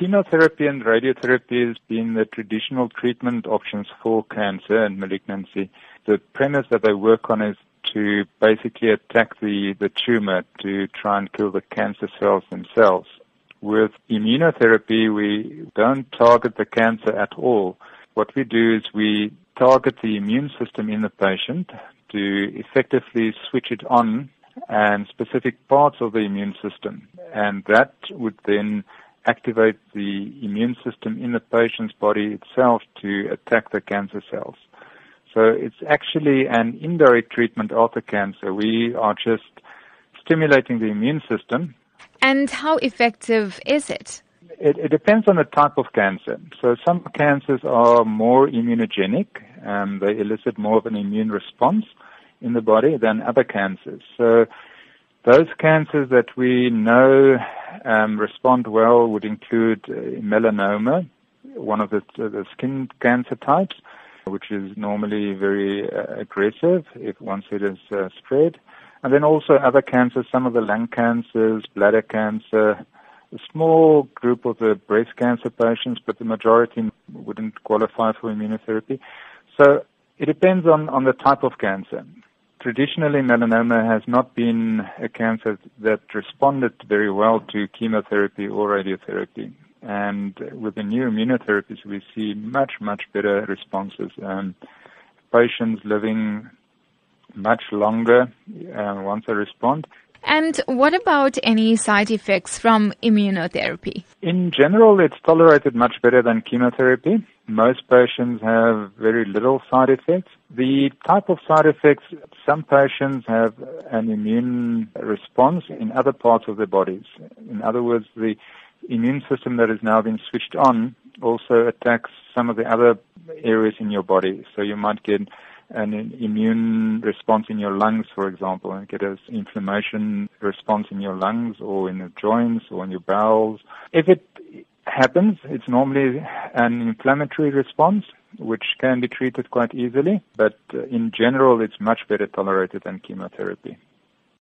chemotherapy and radiotherapy has been the traditional treatment options for cancer and malignancy. The premise that they work on is to basically attack the, the tumor to try and kill the cancer cells themselves. With immunotherapy, we don't target the cancer at all. What we do is we target the immune system in the patient to effectively switch it on and specific parts of the immune system. And that would then activate the immune system in the patient's body itself to attack the cancer cells. So it's actually an indirect treatment of the cancer. We are just stimulating the immune system. And how effective is it? It, it depends on the type of cancer. So some cancers are more immunogenic. and they elicit more of an immune response in the body than other cancers. So those cancers that we know um, respond well would include uh, melanoma, one of the, the, skin cancer types, which is normally very uh, aggressive if once it is uh, spread. And then also other cancers, some of the lung cancers, bladder cancer, a small group of the breast cancer patients, but the majority wouldn't qualify for immunotherapy. So it depends on, on the type of cancer traditionally melanoma has not been a cancer that responded very well to chemotherapy or radiotherapy. And with the new immunotherapies, we see much, much better responses. Um, patients living much longer uh, once they respond. And what about any side effects from immunotherapy? In general, it's tolerated much better than chemotherapy. Most patients have very little side effects. The type of side effects, some patients have an immune response in other parts of their bodies. In other words, the immune system that has now been switched on also attacks some of the other areas in your body. So you might get an immune response in your lungs, for example, and get an inflammation response in your lungs or in the joints or in your bowels. If it happens, it's normally an inflammatory response, which can be treated quite easily, but uh, in general, it's much better tolerated than chemotherapy.